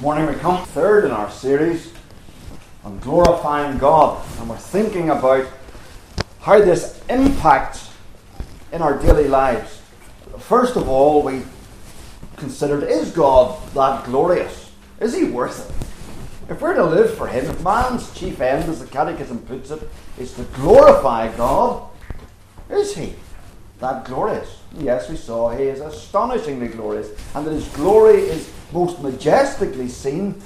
Morning we come third in our series on glorifying God, and we're thinking about how this impacts in our daily lives. First of all, we considered is God that glorious? Is he worth it? If we're to live for him, if man's chief end, as the Catechism puts it, is to glorify God, is he that glorious? Yes, we saw he is astonishingly glorious, and that his glory is most majestically seen,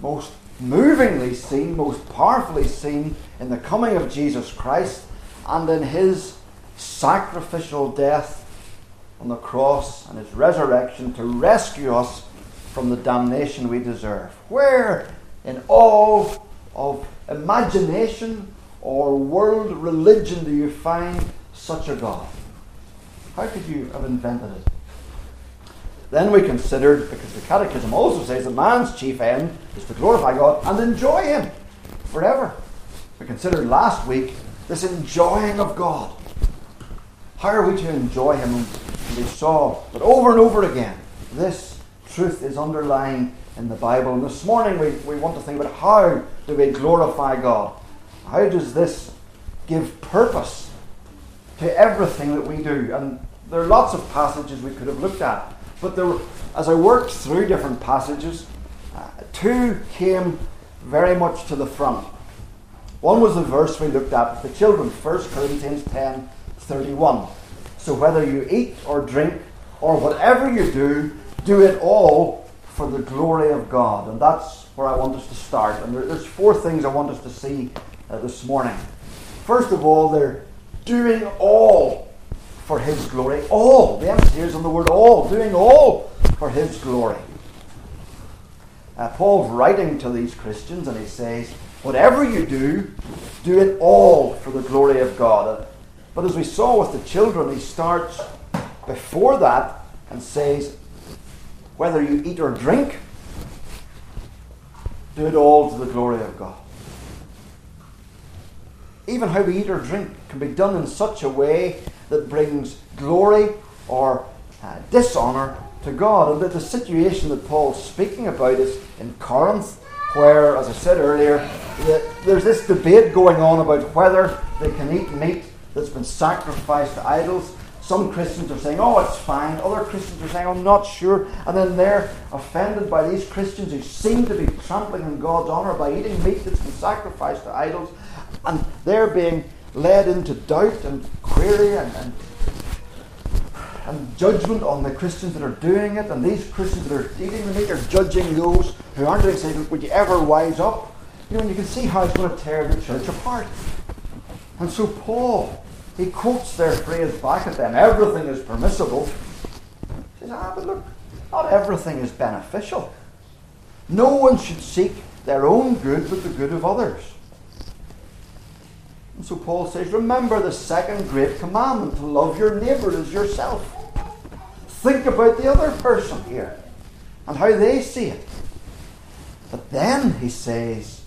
most movingly seen, most powerfully seen in the coming of Jesus Christ and in his sacrificial death on the cross and his resurrection to rescue us from the damnation we deserve. Where in all of imagination or world religion do you find such a God? How could you have invented it? Then we considered, because the Catechism also says that man's chief end is to glorify God and enjoy Him forever. We considered last week this enjoying of God. How are we to enjoy Him? And we saw that over and over again, this truth is underlying in the Bible. And this morning we, we want to think about how do we glorify God? How does this give purpose to everything that we do? And there are lots of passages we could have looked at. But there, as I worked through different passages, uh, two came very much to the front. One was the verse we looked at with the children, 1 Corinthians 10 31. So whether you eat or drink or whatever you do, do it all for the glory of God. And that's where I want us to start. And there's four things I want us to see uh, this morning. First of all, they're doing all for His glory. All. The emphasis here is on the word all. Doing all for His glory. Uh, Paul's writing to these Christians and he says, Whatever you do, do it all for the glory of God. But as we saw with the children, he starts before that and says, Whether you eat or drink, do it all to the glory of God. Even how we eat or drink can be done in such a way that brings glory or uh, dishonor to God. And that the situation that Paul's speaking about is in Corinth, where, as I said earlier, the, there's this debate going on about whether they can eat meat that's been sacrificed to idols. Some Christians are saying, oh, it's fine. Other Christians are saying, I'm not sure. And then they're offended by these Christians who seem to be trampling on God's honour by eating meat that's been sacrificed to idols. And they're being led into doubt and query and, and, and judgment on the Christians that are doing it, and these Christians that are eating the meat are judging those who aren't doing it, Would you ever wise up? You know, and you can see how it's going to tear the church apart. And so Paul, he quotes their phrase back at them everything is permissible. He says, Ah, but look, not everything is beneficial. No one should seek their own good but the good of others. And so Paul says, Remember the second great commandment to love your neighbour as yourself. Think about the other person here and how they see it. But then he says,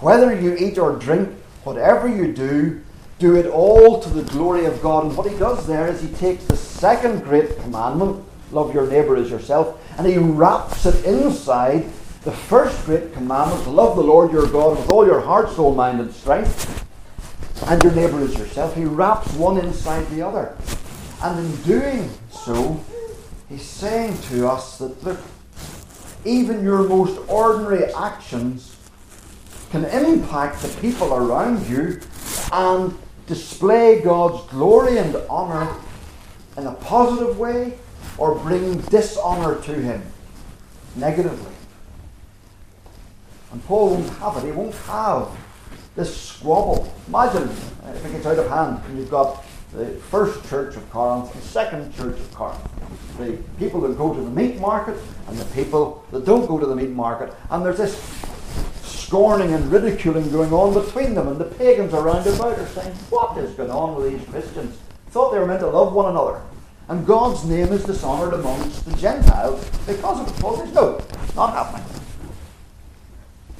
Whether you eat or drink, whatever you do, do it all to the glory of God. And what he does there is he takes the second great commandment, love your neighbour as yourself, and he wraps it inside the first great commandment to love the Lord your God with all your heart, soul, mind, and strength, and your neighbour as yourself. He wraps one inside the other. And in doing so, he's saying to us that, look, even your most ordinary actions can impact the people around you and display God's glory and honour in a positive way or bring dishonour to Him negatively. And Paul won't have it. He won't have this squabble. Imagine eh, if it gets out of hand and you've got the first church of Corinth, the second church of Corinth. The people that go to the meat market and the people that don't go to the meat market. And there's this scorning and ridiculing going on between them. And the pagans around about are saying, What is going on with these Christians? Thought they were meant to love one another. And God's name is dishonoured amongst the Gentiles because of it. Paul says, No, not happening.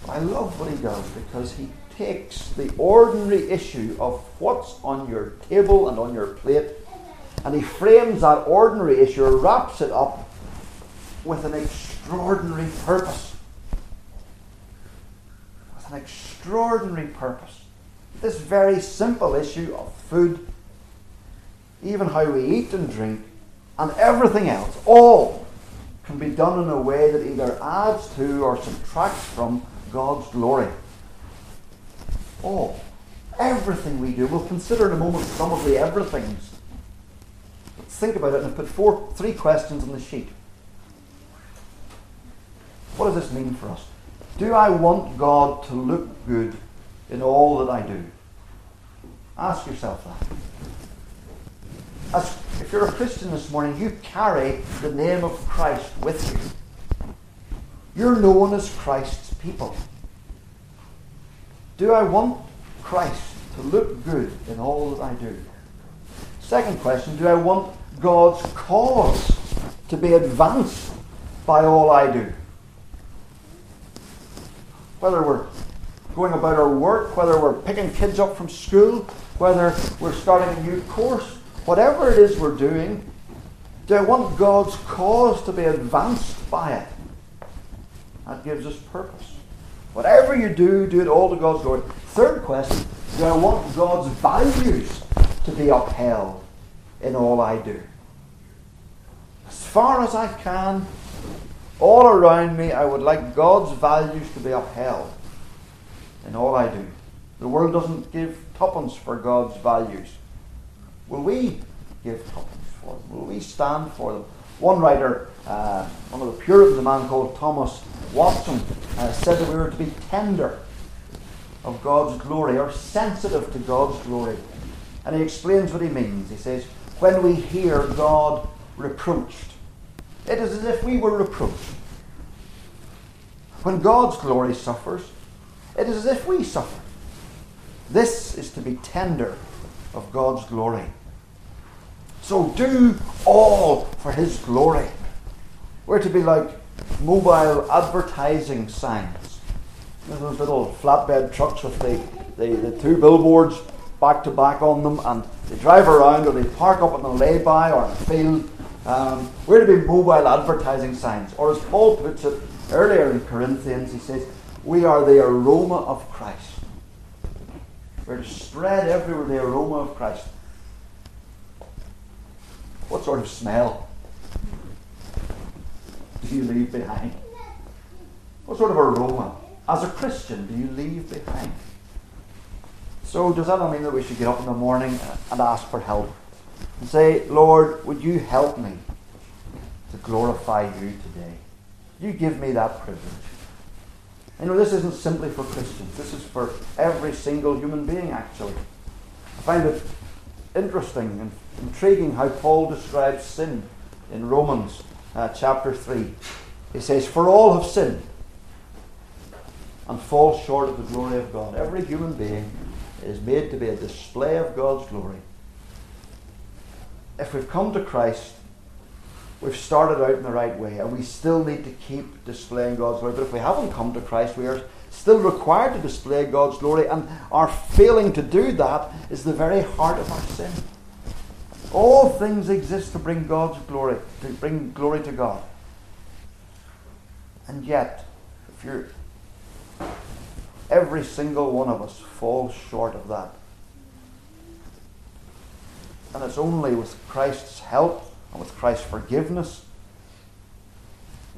I love what he does because he takes the ordinary issue of what's on your table and on your plate and he frames that ordinary issue, wraps it up with an extraordinary purpose. With an extraordinary purpose. This very simple issue of food, even how we eat and drink, and everything else, all can be done in a way that either adds to or subtracts from God's glory. All. Everything we do. We'll consider in a moment some of the everythings. But think about it and put four, three questions on the sheet. What does this mean for us? Do I want God to look good in all that I do? Ask yourself that. As, if you're a Christian this morning, you carry the name of Christ with you. You're known as Christ's people. Do I want Christ to look good in all that I do? Second question Do I want God's cause to be advanced by all I do? Whether we're going about our work, whether we're picking kids up from school, whether we're starting a new course, whatever it is we're doing, do I want God's cause to be advanced by it? That gives us purpose. Whatever you do, do it all to God's glory. Third question Do I want God's values to be upheld in all I do? As far as I can, all around me, I would like God's values to be upheld in all I do. The world doesn't give tuppence for God's values. Will we give tuppence for them? Will we stand for them? One writer, uh, one of the Puritans, a man called Thomas Watson uh, said that we were to be tender of God's glory or sensitive to God's glory. And he explains what he means. He says, When we hear God reproached, it is as if we were reproached. When God's glory suffers, it is as if we suffer. This is to be tender of God's glory. So do all for His glory. We're to be like mobile advertising signs. Those little flatbed trucks with the, the, the two billboards back to back on them, and they drive around or they park up on the lay-by or a field. Um, we're to be mobile advertising signs. Or as Paul puts it earlier in Corinthians, he says, We are the aroma of Christ. We're to spread everywhere the aroma of Christ. What sort of smell do you leave behind? What sort of aroma, as a Christian, do you leave behind? So, does that not mean that we should get up in the morning and ask for help? And say, Lord, would you help me to glorify you today? You give me that privilege. You know, this isn't simply for Christians, this is for every single human being, actually. I find it interesting and intriguing how Paul describes sin in Romans uh, chapter 3. He says, For all have sinned and fall short of the glory of God. Every human being is made to be a display of God's glory. If we've come to Christ, we've started out in the right way, and we still need to keep displaying God's glory. But if we haven't come to Christ, we are still required to display God's glory, and our failing to do that is the very heart of our sin. All things exist to bring God's glory, to bring glory to God. And yet, if you're every single one of us falls short of that. And it's only with Christ's help and with Christ's forgiveness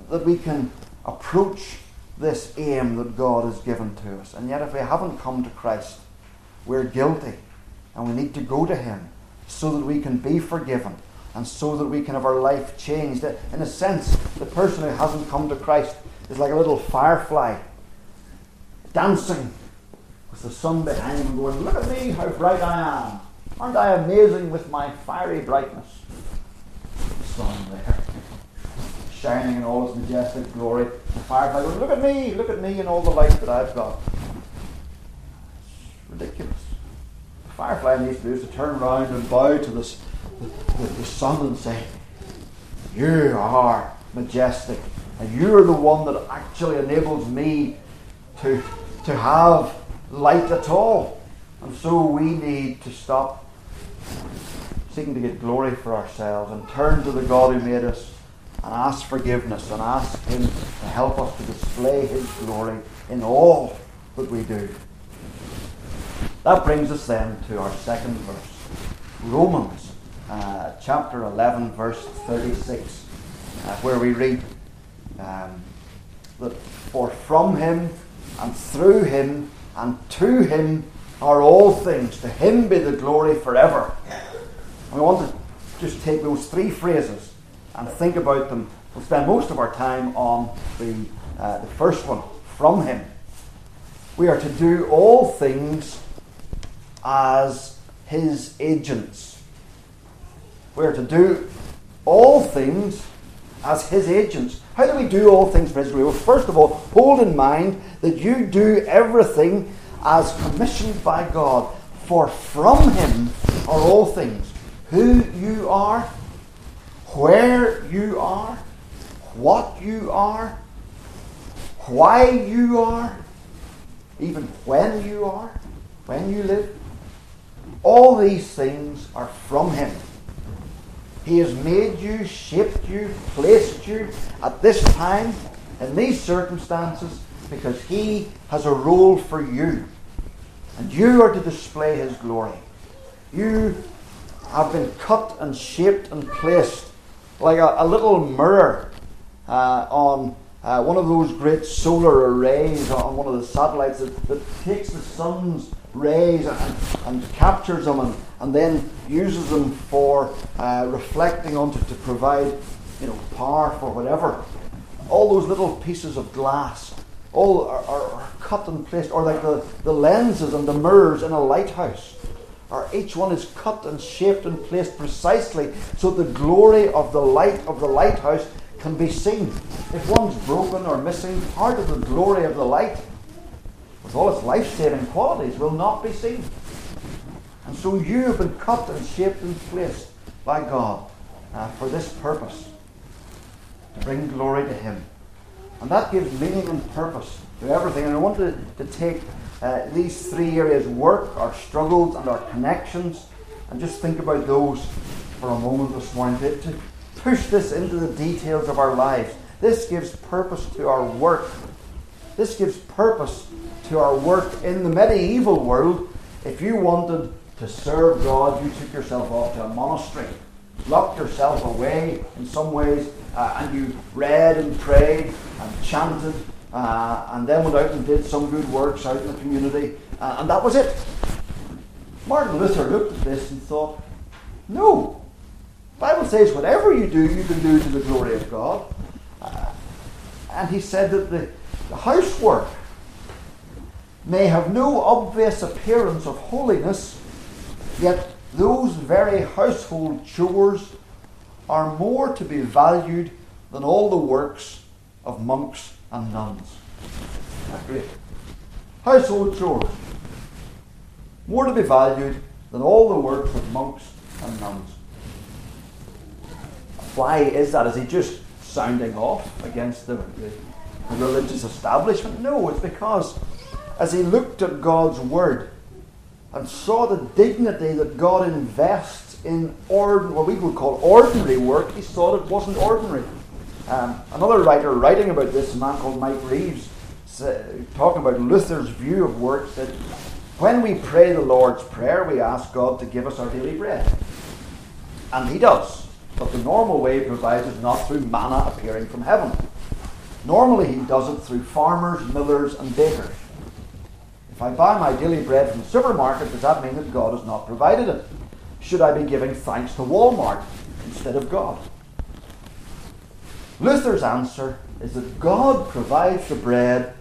that we can approach this aim that God has given to us. And yet, if we haven't come to Christ, we're guilty and we need to go to Him so that we can be forgiven and so that we can have our life changed. In a sense, the person who hasn't come to Christ is like a little firefly dancing with the sun behind him, going, Look at me, how bright I am. Aren't I amazing with my fiery brightness? The sun there, shining in all its majestic glory. The firefly going, Look at me, look at me and all the light that I've got. It's ridiculous. Firefly needs to do is to turn around and bow to this, the, the, the sun and say, You are majestic, and you're the one that actually enables me to, to have light at all. And so we need to stop seeking to get glory for ourselves and turn to the God who made us and ask forgiveness and ask Him to help us to display His glory in all that we do. That brings us then to our second verse Romans uh, chapter 11, verse 36, uh, where we read um, that for from Him and through Him and to Him are all things. To Him be the glory forever. We want to just take those three phrases and think about them. We'll spend most of our time on the, uh, the first one from Him. We are to do all things as His agents. We are to do all things as His agents. How do we do all things for? Well, first of all, hold in mind that you do everything as commissioned by God. For from Him are all things. Who you are, where you are, what you are, why you are, even when you are, when you live. All these things are from Him. He has made you, shaped you, placed you at this time, in these circumstances, because He has a role for you. And you are to display His glory. You have been cut and shaped and placed like a, a little mirror uh, on uh, one of those great solar arrays on one of the satellites that, that takes the sun's rays and, and captures them and, and then uses them for uh, reflecting onto to provide you know power for whatever. All those little pieces of glass all are, are, are cut and placed, or like the, the lenses and the mirrors in a lighthouse. Or each one is cut and shaped and placed precisely so the glory of the light of the lighthouse can be seen. If one's broken or missing, part of the glory of the light, with all its life saving qualities, will not be seen. And so you have been cut and shaped and placed by God uh, for this purpose to bring glory to Him. And that gives meaning and purpose to everything. And I want to, to take uh, these three areas work, our struggles, and our connections and just think about those for a moment this morning. To, to push this into the details of our lives. This gives purpose to our work. This gives purpose to our work in the medieval world. If you wanted to serve God, you took yourself off to a monastery, locked yourself away in some ways, uh, and you read and prayed and chanted, uh, and then went out and did some good works out in the community, uh, and that was it. Martin Luther looked at this and thought, no, Bible says whatever you do, you can do to the glory of God. Uh, and he said that the, the housework may have no obvious appearance of holiness, yet those very household chores are more to be valued than all the works of monks and nuns. That's great. Household chores. More to be valued than all the works of monks and nuns. Why is that? Is he just sounding off against the, the, the religious establishment? No, it's because as he looked at God's word and saw the dignity that God invests in ord- what we would call ordinary work, he thought it wasn't ordinary. Um, another writer writing about this, a man called Mike Reeves, talking about Luther's view of work, said, When we pray the Lord's Prayer, we ask God to give us our daily bread. And he does. But the normal way he provides is not through manna appearing from heaven. Normally he does it through farmers, millers, and bakers. If I buy my daily bread from the supermarket, does that mean that God has not provided it? Should I be giving thanks to Walmart instead of God? Luther's answer is that God provides the bread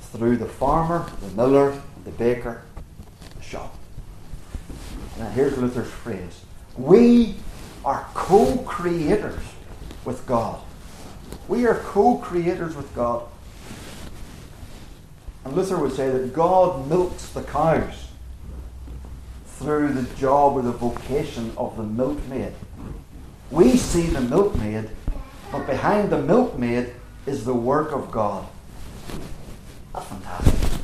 through the farmer, the miller, the baker, the shop. Now here's Luther's phrase. We are co creators with God. We are co creators with God. And Luther would say that God milks the cows through the job or the vocation of the milkmaid. We see the milkmaid, but behind the milkmaid is the work of God. That's fantastic.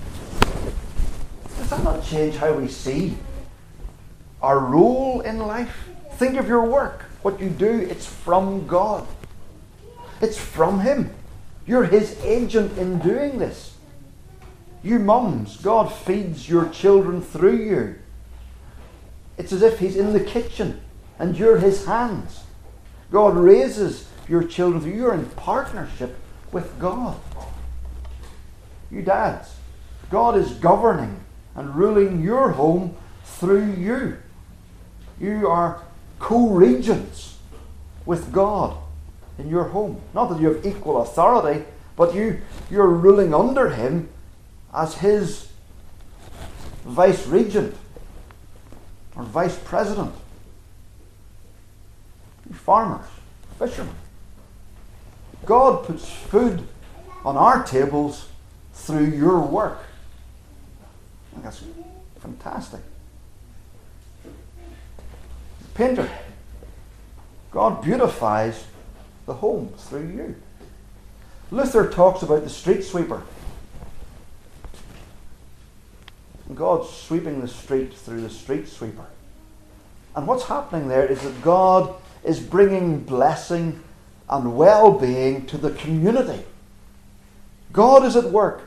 Does that not change how we see our role in life? Think of your work. What you do, it's from God. It's from Him. You're His agent in doing this. You mums, God feeds your children through you. It's as if He's in the kitchen and you're His hands. God raises your children You're in partnership with God. You dads, God is governing and ruling your home through you. You are co regents with God in your home. Not that you have equal authority, but you, you're ruling under Him as His vice regent or vice president. Farmers, fishermen. God puts food on our tables through your work. that's fantastic. Painter. God beautifies the home through you. Luther talks about the street sweeper. God's sweeping the street through the street sweeper. And what's happening there is that God is bringing blessing and well being to the community. God is at work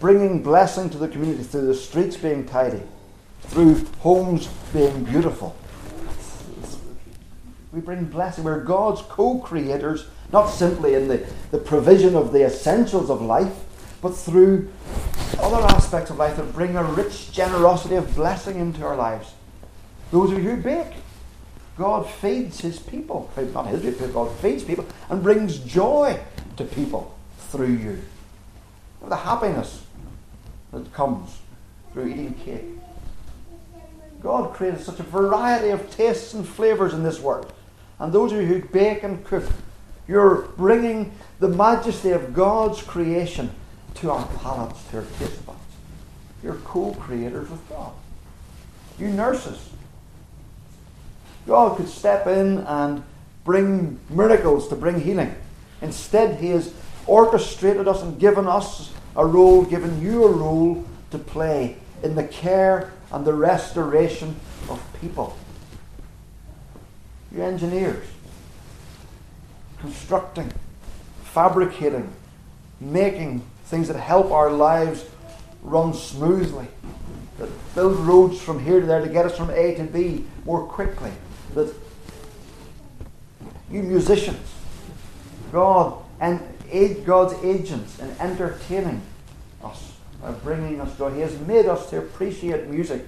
bringing blessing to the community through the streets being tidy, through homes being beautiful. We bring blessing. We're God's co creators, not simply in the, the provision of the essentials of life, but through other aspects of life that bring a rich generosity of blessing into our lives. Those of you who bake, God feeds his people. Not his people, God feeds people and brings joy to people through you. The happiness that comes through eating cake. God created such a variety of tastes and flavours in this world. And those of you who bake and cook, you're bringing the majesty of God's creation to our palates, to our taste buds. You're co creators with God. You nurses. God could step in and bring miracles to bring healing. Instead, He has orchestrated us and given us a role, given you a role to play in the care and the restoration of people. You engineers, constructing, fabricating, making things that help our lives run smoothly, that build roads from here to there to get us from A to B more quickly, that you musicians, God and aid, God's agents in entertaining us by bringing us joy. He has made us to appreciate music.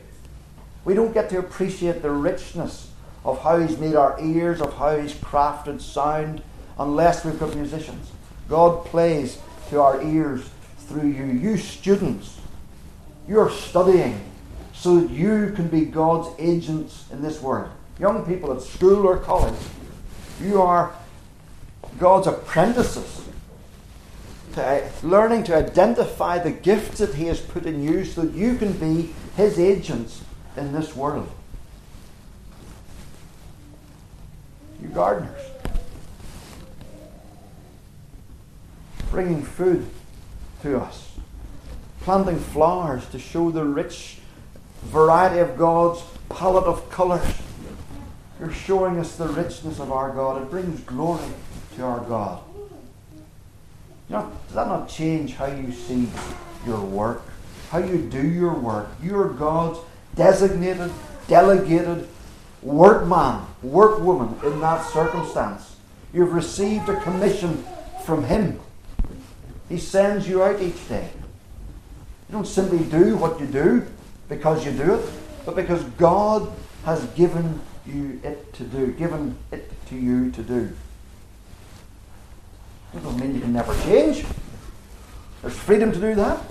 We don't get to appreciate the richness of how He's made our ears, of how He's crafted sound, unless we've got musicians. God plays to our ears through you. You students, you're studying so that you can be God's agents in this world. Young people at school or college, you are God's apprentices to, uh, learning to identify the gifts that He has put in you so that you can be His agents in this world. You gardeners. Bringing food to us. Planting flowers to show the rich variety of God's palette of colours. You're showing us the richness of our God. It brings glory to our God. You know, does that not change how you see your work? How you do your work? You're God's designated, delegated workman, workwoman in that circumstance. You've received a commission from Him. He sends you out each day. You don't simply do what you do because you do it, but because God has given you it to do, given it to you to do. It doesn't mean you can never change. There's freedom to do that,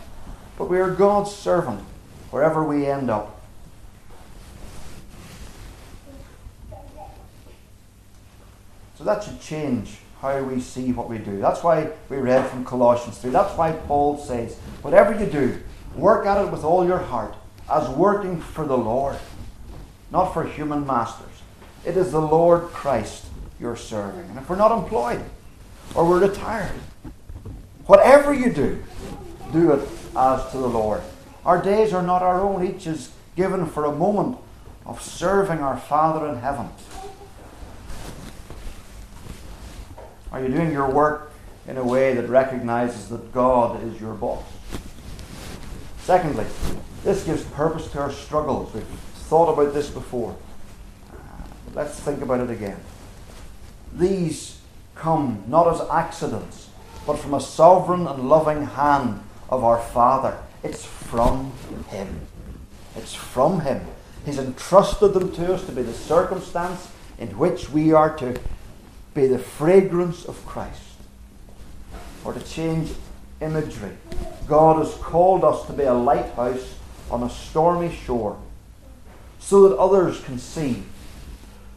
but we are God's servant wherever we end up. So that should change how we see what we do. That's why we read from Colossians 3. That's why Paul says, whatever you do, work at it with all your heart, as working for the Lord, not for human masters. It is the Lord Christ you're serving. And if we're not employed or we're retired, whatever you do, do it as to the Lord. Our days are not our own. Each is given for a moment of serving our Father in heaven. Are you doing your work in a way that recognizes that God is your boss? Secondly, this gives purpose to our struggles. We've thought about this before. Uh, let's think about it again. These come not as accidents, but from a sovereign and loving hand of our Father. It's from Him. It's from Him. He's entrusted them to us to be the circumstance in which we are to be the fragrance of Christ. Or to change imagery. God has called us to be a lighthouse on a stormy shore so that others can see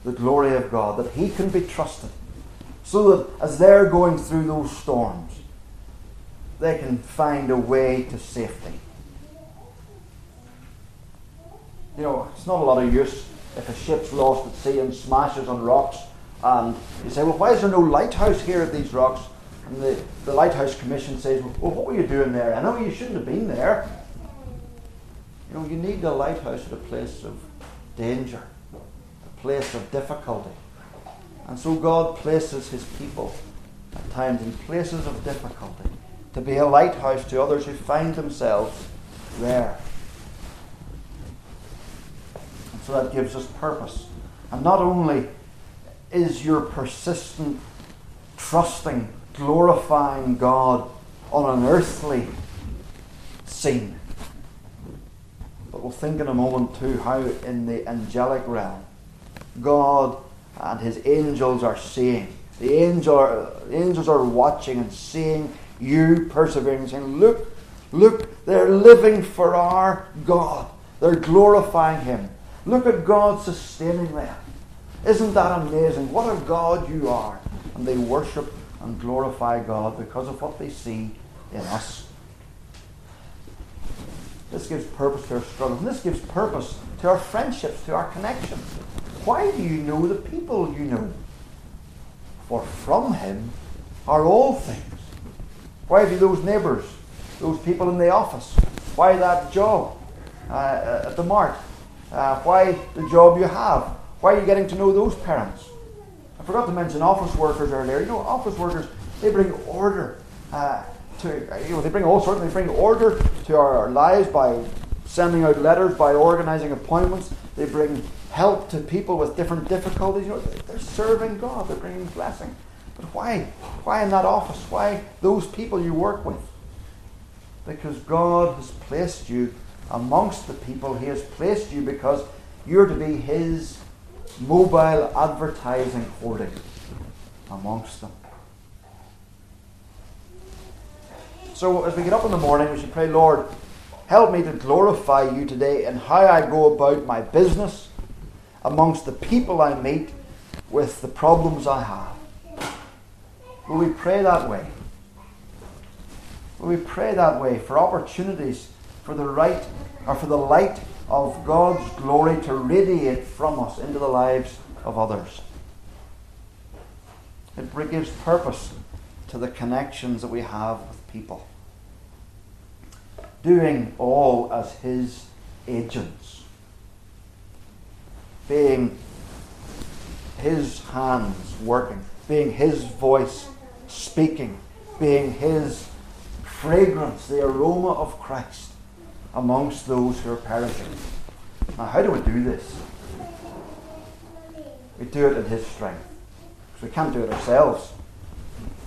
the glory of God, that He can be trusted, so that as they're going through those storms, they can find a way to safety. You know, it's not a lot of use if a ship's lost at sea and smashes on rocks, and you say, well, why is there no lighthouse here at these rocks? And the, the Lighthouse Commission says, well, what were you doing there? I know you shouldn't have been there. You know, you need the lighthouse at a place of danger, a place of difficulty. And so God places his people at times in places of difficulty to be a lighthouse to others who find themselves there. And so that gives us purpose. And not only is your persistent, trusting, glorifying God on an earthly scene. But we'll think in a moment too how in the angelic realm God and his angels are seeing. The, angel the angels are watching and seeing you persevering, saying, Look, look, they're living for our God. They're glorifying Him. Look at God sustaining them. Isn't that amazing? What a God you are. And they worship and glorify God because of what they see in us. This gives purpose to our struggles. And this gives purpose to our friendships, to our connections. Why do you know the people you know? For from Him are all things. Why do those neighbours, those people in the office? Why that job uh, at the mart? Uh, why the job you have? Why are you getting to know those parents? I forgot to mention office workers earlier. You know, office workers, they bring order uh, to, you know, they bring all sorts, they bring order to our lives by sending out letters, by organising appointments. They bring help to people with different difficulties. You know, they're serving God, they're bringing blessing. But why? Why in that office? Why those people you work with? Because God has placed you amongst the people. He has placed you because you're to be His mobile advertising hoarding amongst them. So as we get up in the morning, we should pray, Lord, help me to glorify you today in how I go about my business, amongst the people I meet, with the problems I have. Will we pray that way? Will we pray that way for opportunities for the right or for the light of God's glory to radiate from us into the lives of others. It gives purpose to the connections that we have with people. Doing all as His agents. Being His hands working. Being His voice speaking. Being His fragrance, the aroma of Christ amongst those who are perishing. Now, how do we do this? We do it in His strength. Because we can't do it ourselves.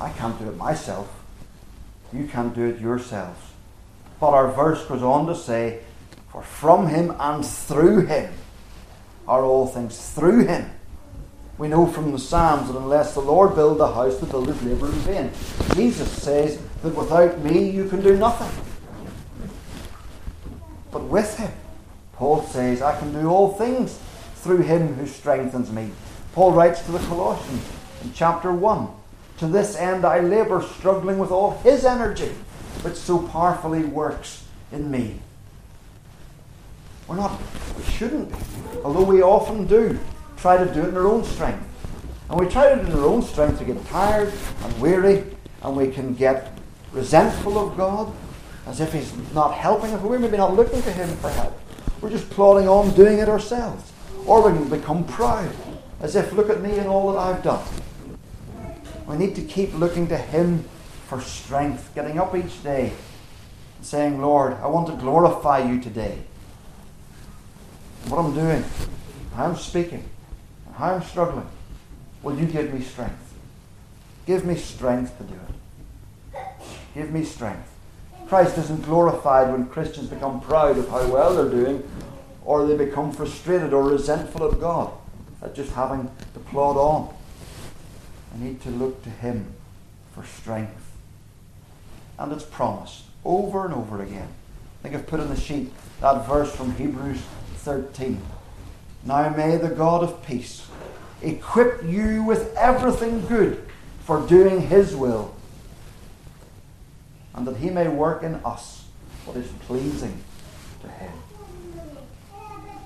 I can't do it myself. You can't do it yourselves. But our verse goes on to say, For from Him and through Him are all things. Through Him. We know from the Psalms that unless the Lord build the house, the builders labour in vain. Jesus says that without me you can do nothing but with him. Paul says, I can do all things through him who strengthens me. Paul writes to the Colossians in chapter 1 To this end I labour, struggling with all his energy, which so powerfully works in me. We're not, we shouldn't be, although we often do try to do it in our own strength. And we try to do it in our own strength to get tired and weary, and we can get resentful of God as if He's not helping us. We're maybe not looking to Him for help. We're just plodding on doing it ourselves. Or we can become proud, as if, look at me and all that I've done. We need to keep looking to Him for strength, getting up each day and saying, Lord, I want to glorify you today. What I'm doing, how I'm speaking, how I'm struggling, will you give me strength? Give me strength to do it. Give me strength. Christ isn't glorified when Christians become proud of how well they're doing or they become frustrated or resentful of God at just having to plod on. I need to look to Him for strength. And it's promised over and over again. I think I've put in the sheet that verse from Hebrews 13. Now may the God of peace equip you with everything good for doing His will, and that He may work in us what is pleasing to Him.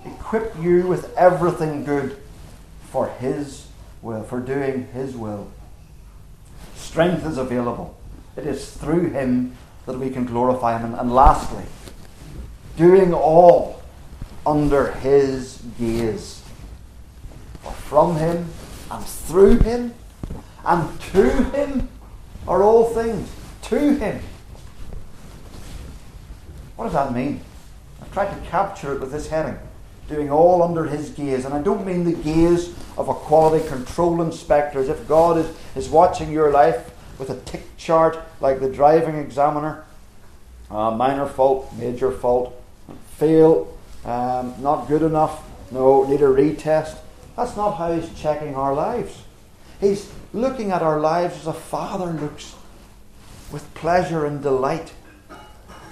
Equip you with everything good for His will, for doing His will. Strength is available. It is through Him that we can glorify Him. And, lastly, doing all under His gaze. For from Him and through Him and to Him are all things. To Him. What does that mean? I've tried to capture it with this heading doing all under his gaze. And I don't mean the gaze of a quality control inspector, as if God is, is watching your life with a tick chart like the driving examiner. Uh, minor fault, major fault, fail, um, not good enough, no, need a retest. That's not how he's checking our lives. He's looking at our lives as a father looks with pleasure and delight.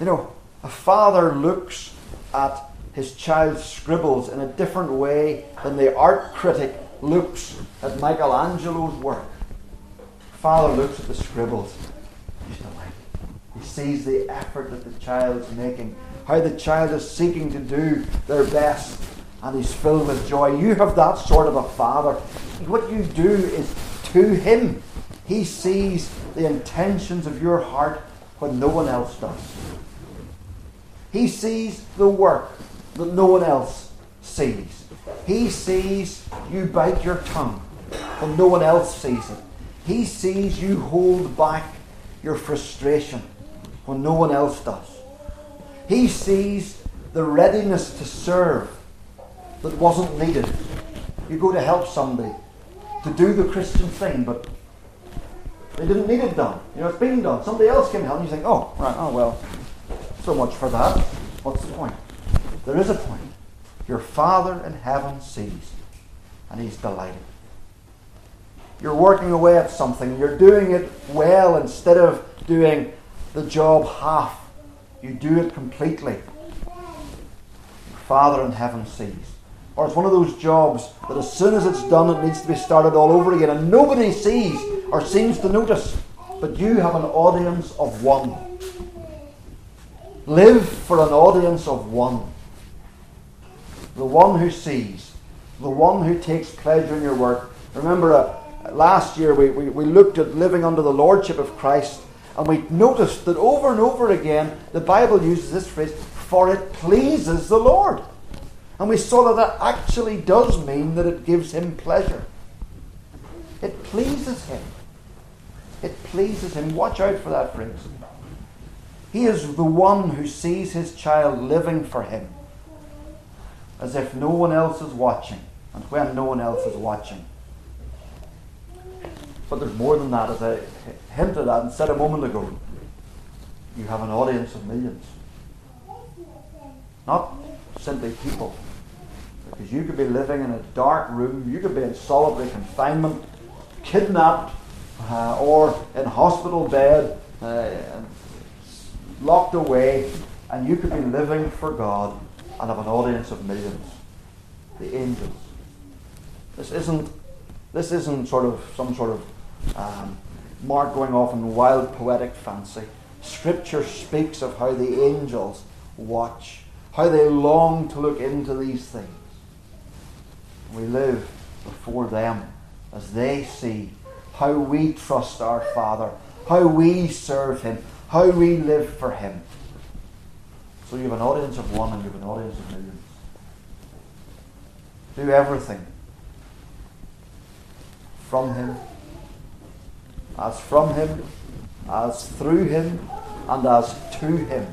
You know, a father looks at his child's scribbles in a different way than the art critic looks at Michelangelo's work. Father looks at the scribbles. He's delighted. He sees the effort that the child's making, how the child is seeking to do their best, and he's filled with joy. You have that sort of a father. What you do is to him. He sees the intentions of your heart when no one else does. He sees the work that no one else sees. He sees you bite your tongue when no one else sees it. He sees you hold back your frustration when no one else does. He sees the readiness to serve that wasn't needed. You go to help somebody to do the Christian thing, but they didn't need it done. You know, it's been done. Somebody else can help, and you think, oh, right, oh well, so much for that. What's the point? There is a point. Your Father in heaven sees, and He's delighted. You're working away at something, you're doing it well instead of doing the job half. You do it completely. Your Father in heaven sees. Or it's one of those jobs that as soon as it's done, it needs to be started all over again, and nobody sees or seems to notice. But you have an audience of one. Live for an audience of one the one who sees, the one who takes pleasure in your work. Remember, uh, last year we, we, we looked at living under the lordship of Christ, and we noticed that over and over again the Bible uses this phrase, for it pleases the Lord. And we saw that that actually does mean that it gives him pleasure. It pleases him. It pleases him. Watch out for that phrase. He is the one who sees his child living for him as if no one else is watching, and when no one else is watching. But there's more than that, as I hinted at and said a moment ago. You have an audience of millions. Not simply people. Because you could be living in a dark room, you could be in solitary confinement, kidnapped, uh, or in hospital bed, uh, locked away, and you could be living for God and have an audience of millions. The angels. This isn't, this isn't sort of some sort of um, Mark going off in wild poetic fancy. Scripture speaks of how the angels watch, how they long to look into these things. We live before them as they see how we trust our Father, how we serve Him, how we live for Him. So you have an audience of one and you have an audience of millions. Do everything from Him, as from him, as through him, and as to him,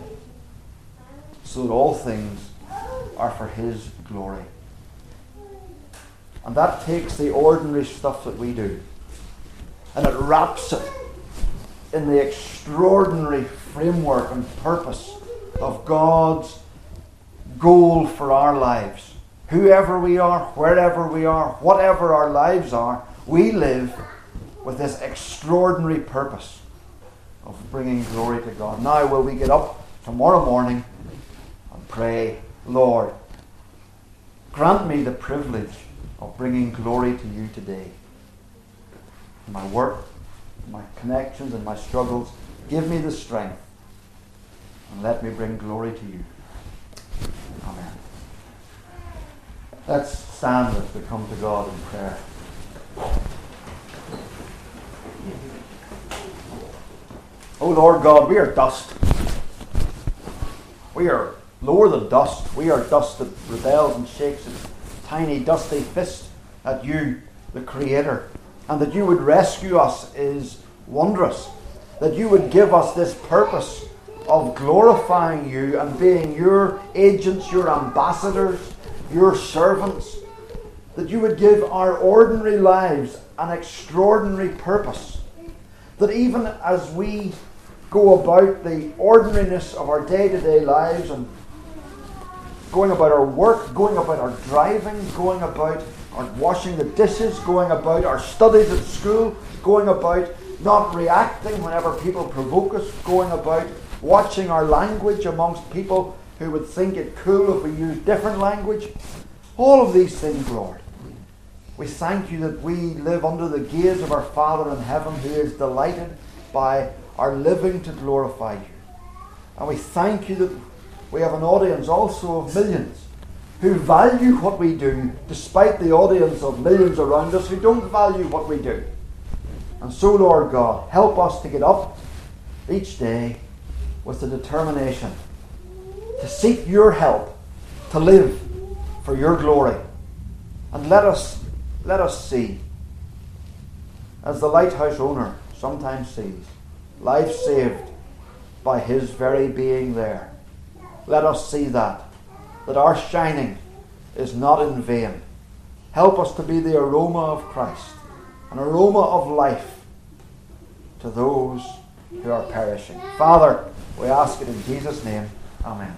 so that all things are for his glory. And that takes the ordinary stuff that we do and it wraps it in the extraordinary framework and purpose of God's goal for our lives. Whoever we are, wherever we are, whatever our lives are, we live with this extraordinary purpose of bringing glory to God. Now, will we get up tomorrow morning and pray, Lord, grant me the privilege of bringing glory to you today. My work, my connections, and my struggles, give me the strength and let me bring glory to you. Amen. Let's stand as we come to God in prayer. Oh Lord God, we are dust. We are lower than dust. We are dust that rebels and shakes its tiny, dusty fist at you, the Creator. And that you would rescue us is wondrous. That you would give us this purpose of glorifying you and being your agents, your ambassadors, your servants. That you would give our ordinary lives an extraordinary purpose. That even as we go about the ordinariness of our day to day lives and going about our work, going about our driving, going about our washing the dishes, going about our studies at school, going about not reacting whenever people provoke us, going about watching our language amongst people who would think it cool if we used different language. All of these things, Lord. We thank you that we live under the gaze of our Father in heaven who is delighted by our living to glorify you. And we thank you that we have an audience also of millions who value what we do, despite the audience of millions around us who don't value what we do. And so, Lord God, help us to get up each day with the determination to seek your help, to live for your glory. And let us, let us see, as the lighthouse owner sometimes sees, life saved by his very being there. Let us see that, that our shining is not in vain. Help us to be the aroma of Christ, an aroma of life to those who are perishing. Father, we ask it in Jesus' name. Amen.